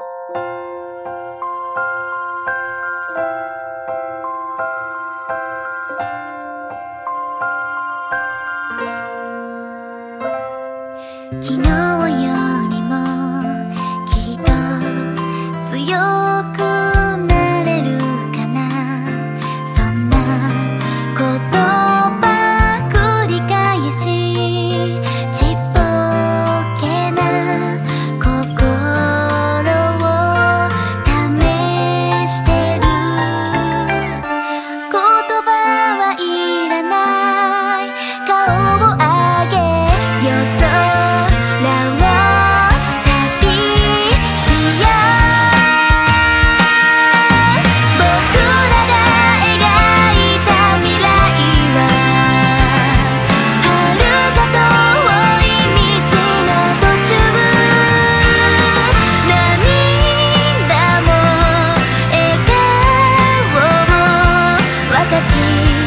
昨日よりもきっと強い you.